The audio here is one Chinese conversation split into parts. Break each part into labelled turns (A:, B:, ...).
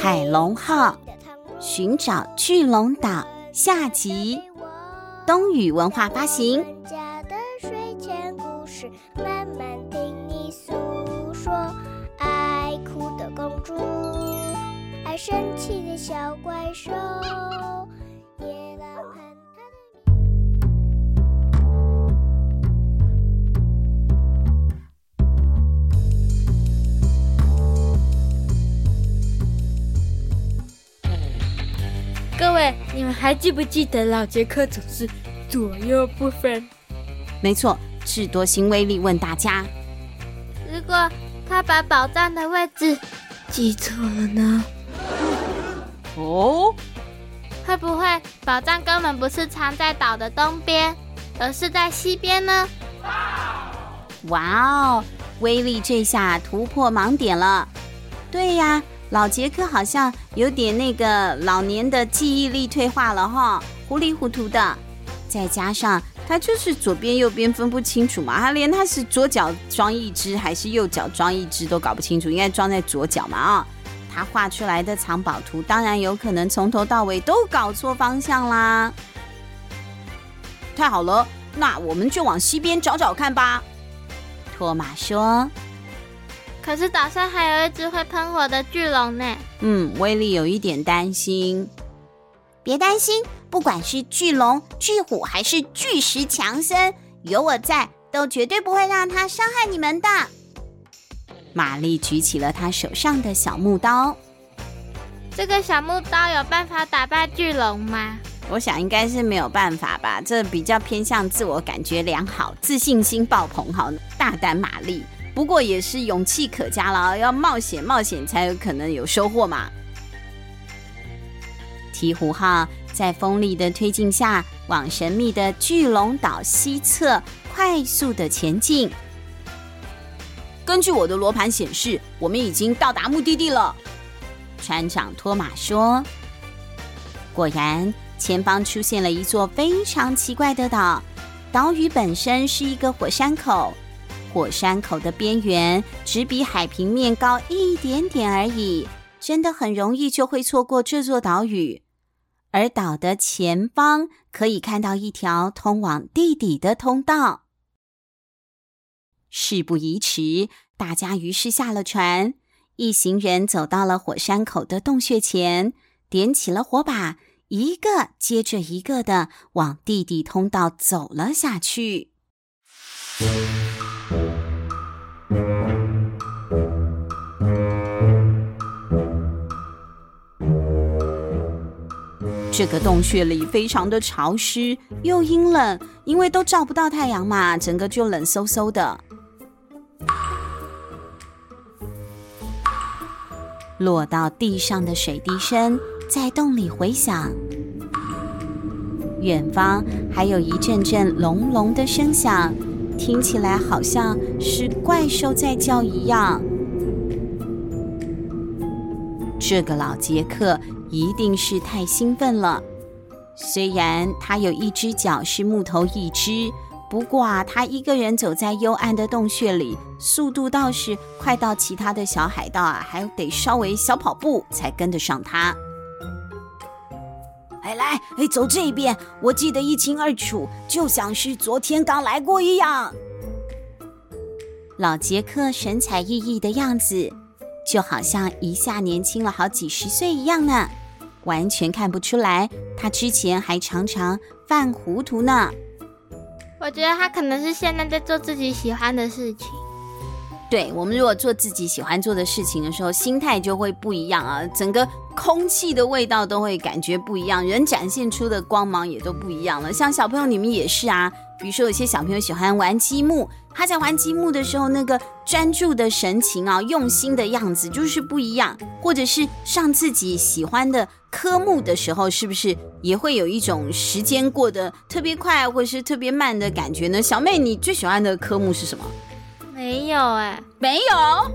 A: 海龙号寻找巨龙岛下集，东雨文化发行。
B: 家的睡前故事，慢慢听你诉说。爱哭的公主，爱生气的小怪
C: 兽。还记不记得老杰克总是左右不分？
A: 没错，智多星威力问大家：
C: 如果他把宝藏的位置记错了呢？
A: 哦，
C: 会不会宝藏根本不是藏在岛的东边，而是在西边呢？
A: 哇哦，威力这下突破盲点了。对呀。老杰克好像有点那个老年的记忆力退化了哈，糊里糊涂的，再加上他就是左边右边分不清楚嘛，他连他是左脚装一只还是右脚装一只都搞不清楚，应该装在左脚嘛啊，他画出来的藏宝图当然有可能从头到尾都搞错方向啦。太好了，那我们就往西边找找看吧。托马说。
C: 可是岛上还有一只会喷火的巨龙呢。
A: 嗯，威力有一点担心。
D: 别担心，不管是巨龙、巨虎还是巨石强森，有我在，都绝对不会让他伤害你们的。
A: 玛丽举起了她手上的小木刀。
C: 这个小木刀有办法打败巨龙吗？
A: 我想应该是没有办法吧。这比较偏向自我感觉良好、自信心爆棚，好大胆玛丽。不过也是勇气可嘉了，要冒险冒险才有可能有收获嘛。鹈鹕号在风力的推进下，往神秘的巨龙岛西侧快速的前进。根据我的罗盘显示，我们已经到达目的地了。船长托马说：“果然，前方出现了一座非常奇怪的岛，岛屿本身是一个火山口。”火山口的边缘只比海平面高一点点而已，真的很容易就会错过这座岛屿。而岛的前方可以看到一条通往地底的通道。事不宜迟，大家于是下了船，一行人走到了火山口的洞穴前，点起了火把，一个接着一个的往地底通道走了下去。这个洞穴里非常的潮湿又阴冷，因为都照不到太阳嘛，整个就冷飕飕的。落到地上的水滴声在洞里回响，远方还有一阵阵隆隆的声响，听起来好像是怪兽在叫一样。这个老杰克。一定是太兴奋了。虽然他有一只脚是木头一只，不过啊，他一个人走在幽暗的洞穴里，速度倒是快到其他的小海盗啊，还得稍微小跑步才跟得上他。
E: 哎，来，哎，走这边，我记得一清二楚，就像是昨天刚来过一样。
A: 老杰克神采奕奕的样子，就好像一下年轻了好几十岁一样呢。完全看不出来，他之前还常常犯糊涂呢。
C: 我觉得他可能是现在在做自己喜欢的事情。
A: 对，我们如果做自己喜欢做的事情的时候，心态就会不一样啊，整个空气的味道都会感觉不一样，人展现出的光芒也都不一样了。像小朋友，你们也是啊。比如说，有些小朋友喜欢玩积木，他在玩积木的时候，那个专注的神情啊，用心的样子就是不一样。或者是上自己喜欢的科目的时候，是不是也会有一种时间过得特别快，或者是特别慢的感觉呢？小妹，你最喜欢的科目是什么？
C: 没有哎、
A: 没有，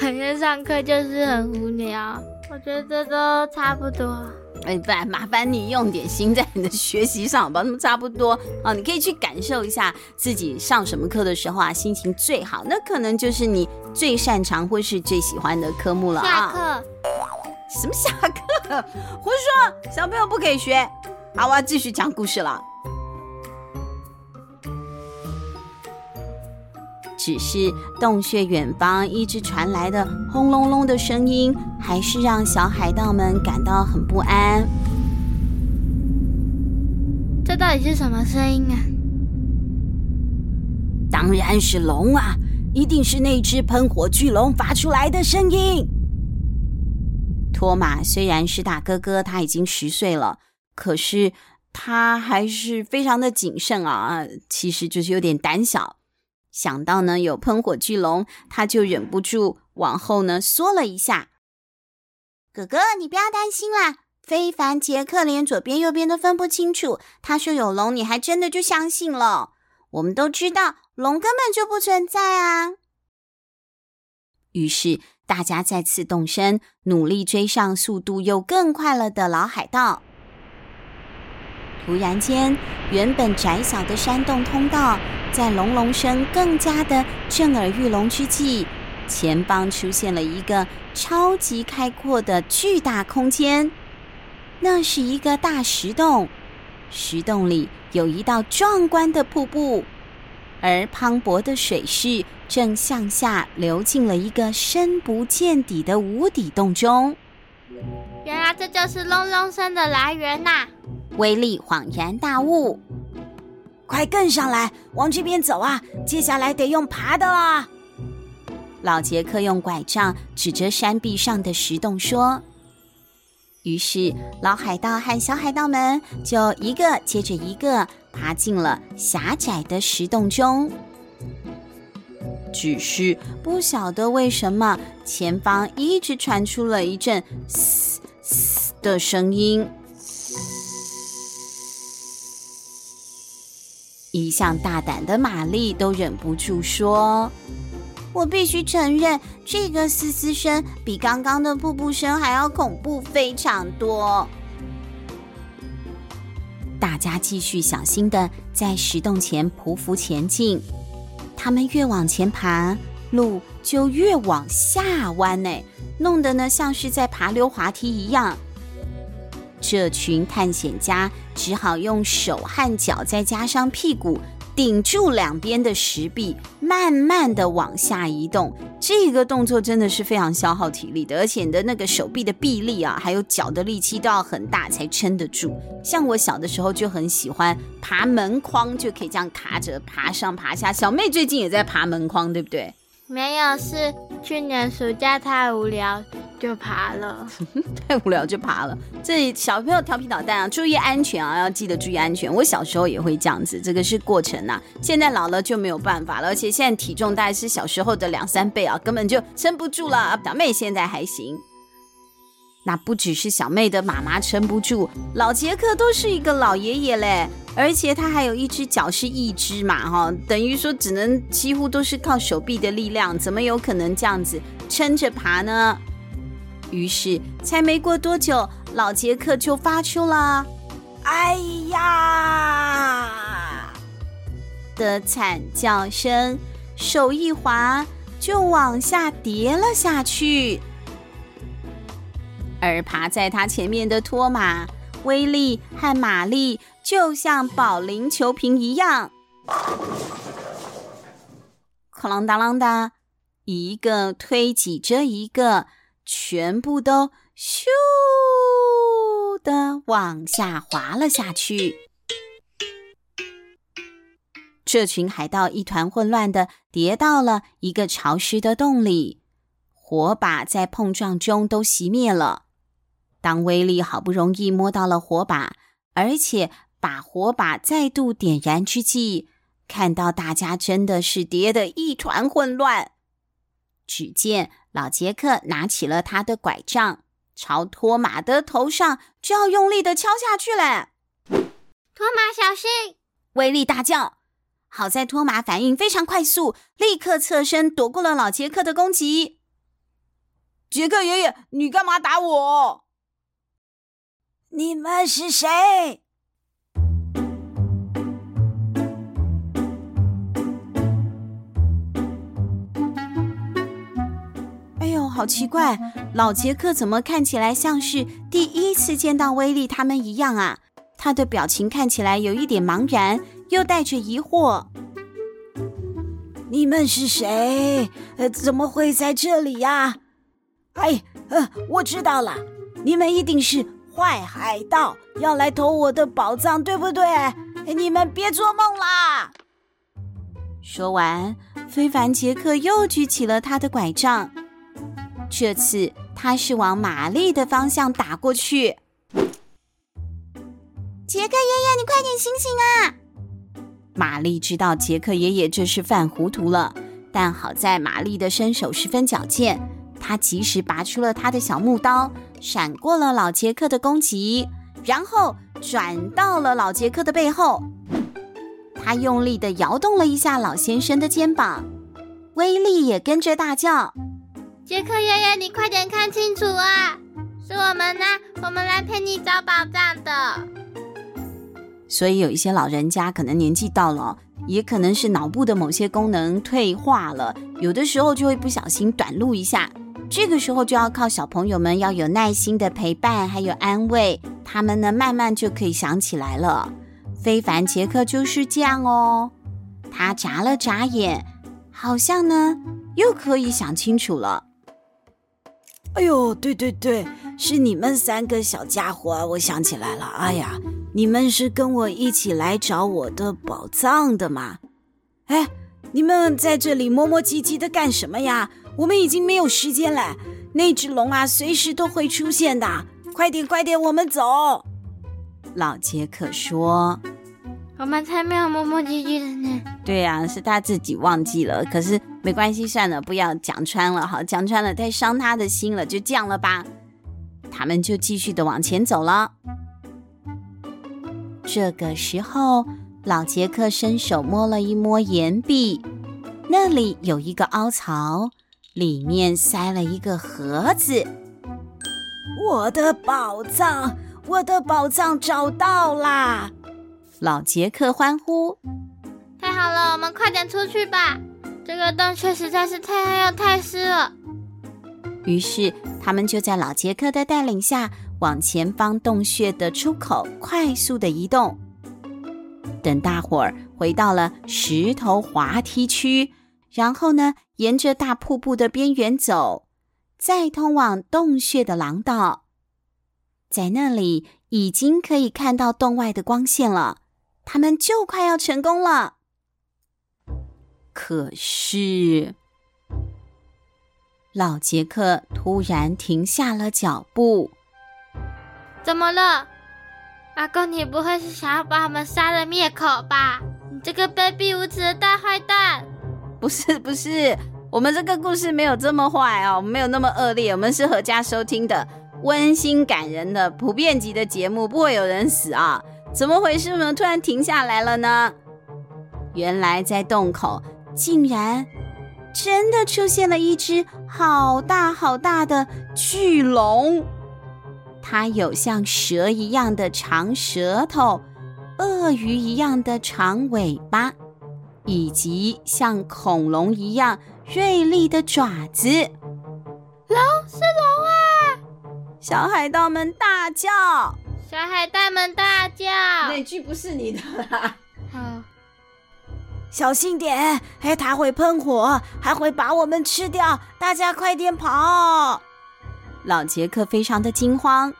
C: 反正上课就是很无聊，我觉得都差不多。
A: 哎，不然麻烦你用点心在你的学习上，好吧？那么差不多啊，你可以去感受一下自己上什么课的时候啊，心情最好，那可能就是你最擅长或是最喜欢的科目了啊。
C: 下课。
A: 什么下课？胡说！小朋友不可以学。好，我要继续讲故事了。只是洞穴远方一直传来的轰隆隆的声音，还是让小海盗们感到很不安。
C: 这到底是什么声音啊？
E: 当然是龙啊！一定是那只喷火巨龙发出来的声音。
A: 托马虽然是大哥哥，他已经十岁了，可是他还是非常的谨慎啊，其实就是有点胆小。想到呢有喷火巨龙，他就忍不住往后呢缩了一下。
D: 哥哥，你不要担心啦。非凡杰克连左边右边都分不清楚，他说有龙，你还真的就相信了。我们都知道龙根本就不存在啊。
A: 于是大家再次动身，努力追上速度又更快了的老海盗。突然间，原本窄小的山洞通道，在隆隆声更加的震耳欲聋之际，前方出现了一个超级开阔的巨大空间。那是一个大石洞，石洞里有一道壮观的瀑布，而磅礴的水势正向下流进了一个深不见底的无底洞中。
C: 原来这就是隆隆声的来源呐、
A: 威力恍然大悟，
E: 快跟上来，往这边走啊！接下来得用爬的啦。
A: 老杰克用拐杖指着山壁上的石洞说。于是，老海盗和小海盗们就一个接着一个爬进了狭窄的石洞中。只是不晓得为什么，前方一直传出了一阵“嘶嘶”的声音。一向大胆的玛丽都忍不住说：“
D: 我必须承认，这个嘶嘶声比刚刚的瀑布声还要恐怖非常多。”
A: 大家继续小心的在石洞前匍匐前进。他们越往前爬，路就越往下弯呢，弄得呢像是在爬溜滑梯一样。这群探险家只好用手和脚，再加上屁股，顶住两边的石壁，慢慢的往下移动。这个动作真的是非常消耗体力的，而且你的那个手臂的臂力啊，还有脚的力气都要很大才撑得住。像我小的时候就很喜欢爬门框，就可以这样卡着爬上爬下。小妹最近也在爬门框，对不对？
C: 没有，是去年暑假太无聊就爬了，
A: 太无聊就爬了。这里小朋友调皮捣蛋啊，注意安全啊，要记得注意安全。我小时候也会这样子，这个是过程呐。现在老了就没有办法了，而且现在体重大概是小时候的两三倍啊，根本就撑不住了。小妹现在还行。那不只是小妹的妈妈撑不住，老杰克都是一个老爷爷嘞，而且他还有一只脚是一只嘛，哈，等于说只能几乎都是靠手臂的力量，怎么有可能这样子撑着爬呢？于是才没过多久，老杰克就发出了“哎呀”的惨叫声，手一滑就往下跌了下去。而爬在他前面的托马、威利和玛丽，就像保龄球瓶一样，哐啷当啷的，一个推挤着一个，全部都咻的往下滑了下去。这群海盗一团混乱的跌到了一个潮湿的洞里，火把在碰撞中都熄灭了。当威力好不容易摸到了火把，而且把火把再度点燃之际，看到大家真的是跌得一团混乱。只见老杰克拿起了他的拐杖，朝托马的头上就要用力的敲下去了。
C: 托马小心！
A: 威力大叫。好在托马反应非常快速，立刻侧身躲过了老杰克的攻击。杰克爷爷，你干嘛打我？
E: 你们是谁？
A: 好奇怪，老杰克怎么看起来像是第一次见到威力他们一样啊？他的表情看起来有一点茫然，又带着疑惑。
E: 你们是谁？呃，怎么会在这里呀？哎，呃，我知道了，你们一定是坏海盗，要来偷我的宝藏，对不对？你们别做梦啦！
A: 说完，非凡杰克又举起了他的拐杖，这次他是往玛丽的方向打过去。
D: 杰克爷爷，你快点醒醒啊！
A: 玛丽知道杰克爷爷这是犯糊涂了，但好在玛丽的身手十分矫健，她及时拔出了她的小木刀，闪过了老杰克的攻击，然后转到了老杰克的背后。他用力地摇动了一下老先生的肩膀，威力也跟着大叫：“
C: 杰克爷爷，你快点看清楚啊！是我们呢，我们来陪你找宝藏的。”
A: 所以有一些老人家可能年纪到了，也可能是脑部的某些功能退化了，有的时候就会不小心短路一下。这个时候就要靠小朋友们要有耐心的陪伴，还有安慰，他们呢慢慢就可以想起来了。非凡杰克就是这样哦，他眨了眨眼，好像呢又可以想清楚了。
E: 哎呦，对对对，是你们三个小家伙，我想起来了。哎呀。你们是跟我一起来找我的宝藏的吗？哎，你们在这里磨磨唧唧的干什么呀？我们已经没有时间了，那只龙啊，随时都会出现的。快点，快点，我们走。
A: 老杰克说：“
C: 我们才没有磨磨唧唧的呢。”
A: 对呀，是他自己忘记了。可是没关系，算了，不要讲穿了，好，讲穿了太伤他的心了，就这样了吧。他们就继续的往前走了。这个时候，老杰克伸手摸了一摸岩壁，那里有一个凹槽，里面塞了一个盒子。
E: 我的宝藏，我的宝藏找到啦！
A: 老杰克欢呼：“
C: 太好了，我们快点出去吧！这个洞穴实在是太暗又太湿了。”
A: 于是，他们就在老杰克的带领下。往前方洞穴的出口快速的移动。等大伙儿回到了石头滑梯区，然后呢，沿着大瀑布的边缘走，再通往洞穴的廊道，在那里已经可以看到洞外的光线了。他们就快要成功了。可是，老杰克突然停下了脚步。
C: 怎么了，阿公？你不会是想要把我们杀了灭口吧？你这个卑鄙无耻的大坏蛋！
A: 不是不是，我们这个故事没有这么坏哦，我们没有那么恶劣，我们是合家收听的温馨感人的普遍级的节目，不会有人死啊！怎么回事呢？突然停下来了呢？原来在洞口竟然真的出现了一只好大好大的巨龙。它有像蛇一样的长舌头，鳄鱼一样的长尾巴，以及像恐龙一样锐利的爪子。
C: 龙是龙啊！
A: 小海盗们大叫。
C: 小海盗们大叫。
A: 哪句不是你的啦。
C: 好，
E: 小心点！哎，它会喷火，还会把我们吃掉。大家快点跑！
A: 老杰克非常的惊慌，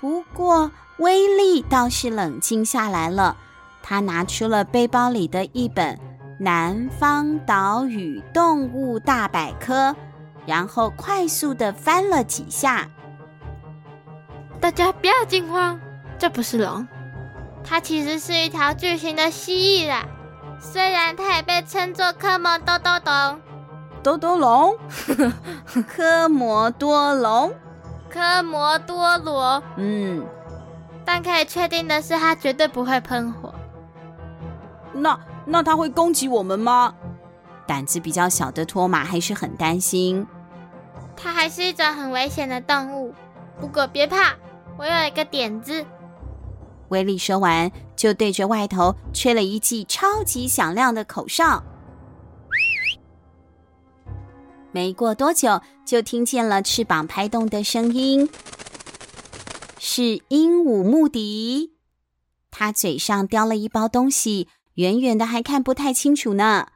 A: 不过威力倒是冷静下来了。他拿出了背包里的一本《南方岛屿动物大百科》，然后快速的翻了几下。
C: 大家不要惊慌，这不是龙，它其实是一条巨型的蜥蜴啦。虽然它也被称作科摩多多龙。
A: 多多龙，科摩多龙，
C: 科摩多罗，
A: 嗯，
C: 但可以确定的是，它绝对不会喷火。
A: 那那它会攻击我们吗？胆子比较小的托马还是很担心。
C: 它还是一种很危险的动物，不过别怕，我有一个点子。
A: 威力说完，就对着外头吹了一记超级响亮的口哨。没过多久，就听见了翅膀拍动的声音，是鹦鹉穆迪。他嘴上叼了一包东西，远远的还看不太清楚呢。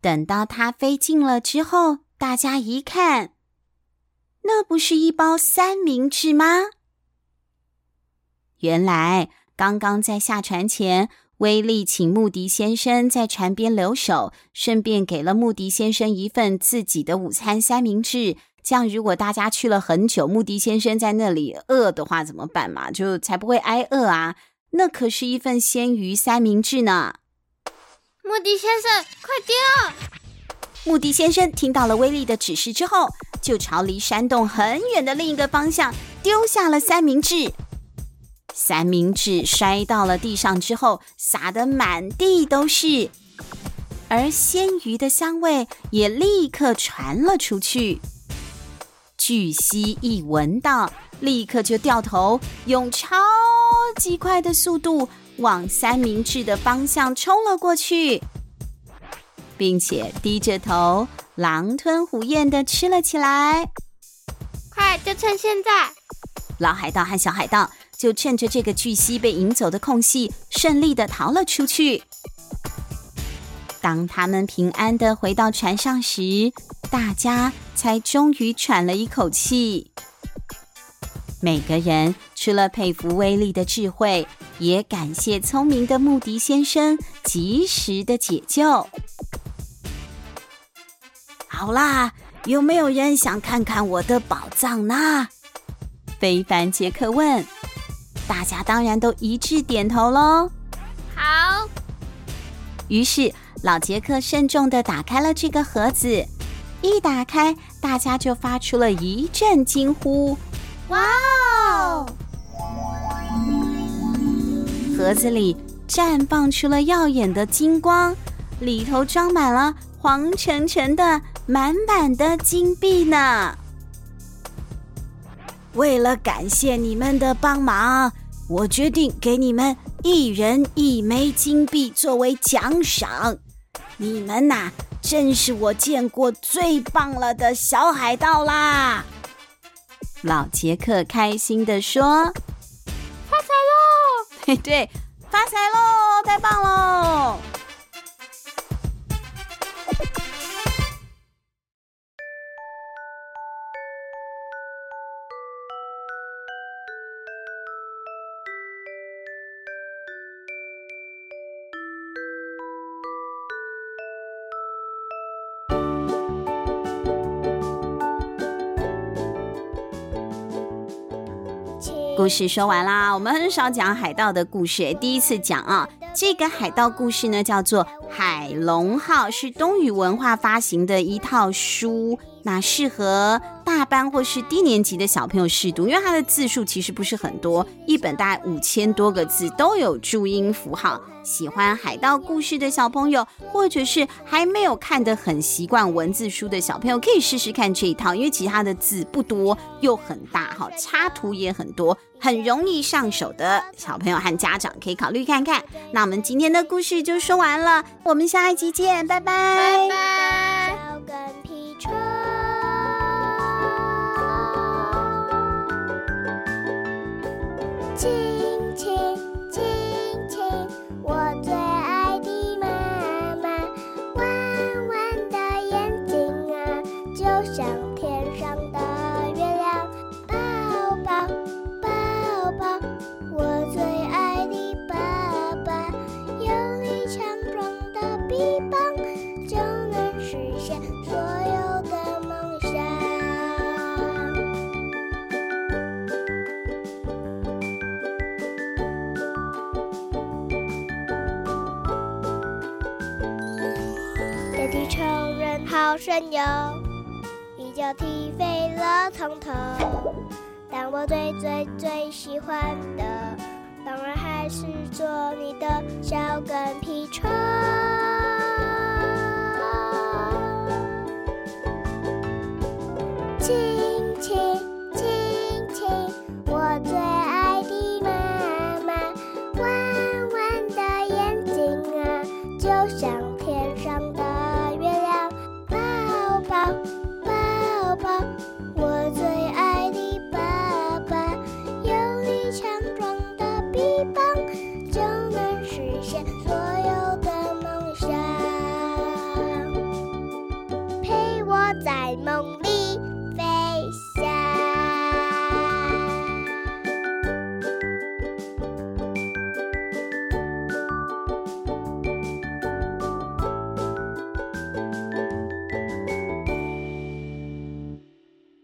A: 等到他飞近了之后，大家一看，那不是一包三明治吗？原来刚刚在下船前，威力请穆迪先生在船边留守，顺便给了穆迪先生一份自己的午餐三明治。这样，如果大家去了很久，穆迪先生在那里饿的话怎么办嘛？就才不会挨饿啊！那可是一份鲜鱼三明治呢。
C: 穆迪先生，快丢！
A: 穆迪先生听到了威力的指示之后，就朝离山洞很远的另一个方向丢下了三明治。三明治摔到了地上之后，撒得满地都是，而鲜鱼的香味也立刻传了出去。巨蜥一闻到，立刻就掉头，用超级快的速度往三明治的方向冲了过去，并且低着头，狼吞虎咽的吃了起来。
C: 快，就趁现在！
A: 老海盗和小海盗。就趁着这个巨蜥被引走的空隙，顺利的逃了出去。当他们平安的回到船上时，大家才终于喘了一口气。每个人除了佩服威力的智慧，也感谢聪明的穆迪先生及时的解救。
E: 好啦，有没有人想看看我的宝藏呢？
A: 非凡杰克问。大家当然都一致点头喽。
C: 好。
A: 于是老杰克慎重地打开了这个盒子，一打开，大家就发出了一阵惊呼：“
B: 哇哦！”
A: 盒子里绽放出了耀眼的金光，里头装满了黄澄澄的满满的金币呢。
E: 为了感谢你们的帮忙，我决定给你们一人一枚金币作为奖赏。你们呐、啊，真是我见过最棒了的小海盗啦！
A: 老杰克开心地说：“
C: 发财喽！
A: 嘿，对，发财喽！太棒喽！”故事说完啦，我们很少讲海盗的故事，第一次讲啊。这个海盗故事呢，叫做《海龙号》，是东宇文化发行的一套书，那适合班或是低年级的小朋友试读，因为它的字数其实不是很多，一本大概五千多个字，都有注音符号。喜欢海盗故事的小朋友，或者是还没有看得很习惯文字书的小朋友，可以试试看这一套，因为其他的字不多又很大，哈，插图也很多，很容易上手的小朋友和家长可以考虑看看。那我们今天的故事就说完了，我们下一集见，拜拜。
C: 拜拜。
B: 这地球人好神勇，一脚踢飞了从头。但我最最最喜欢的，当然还是做你的小跟屁虫。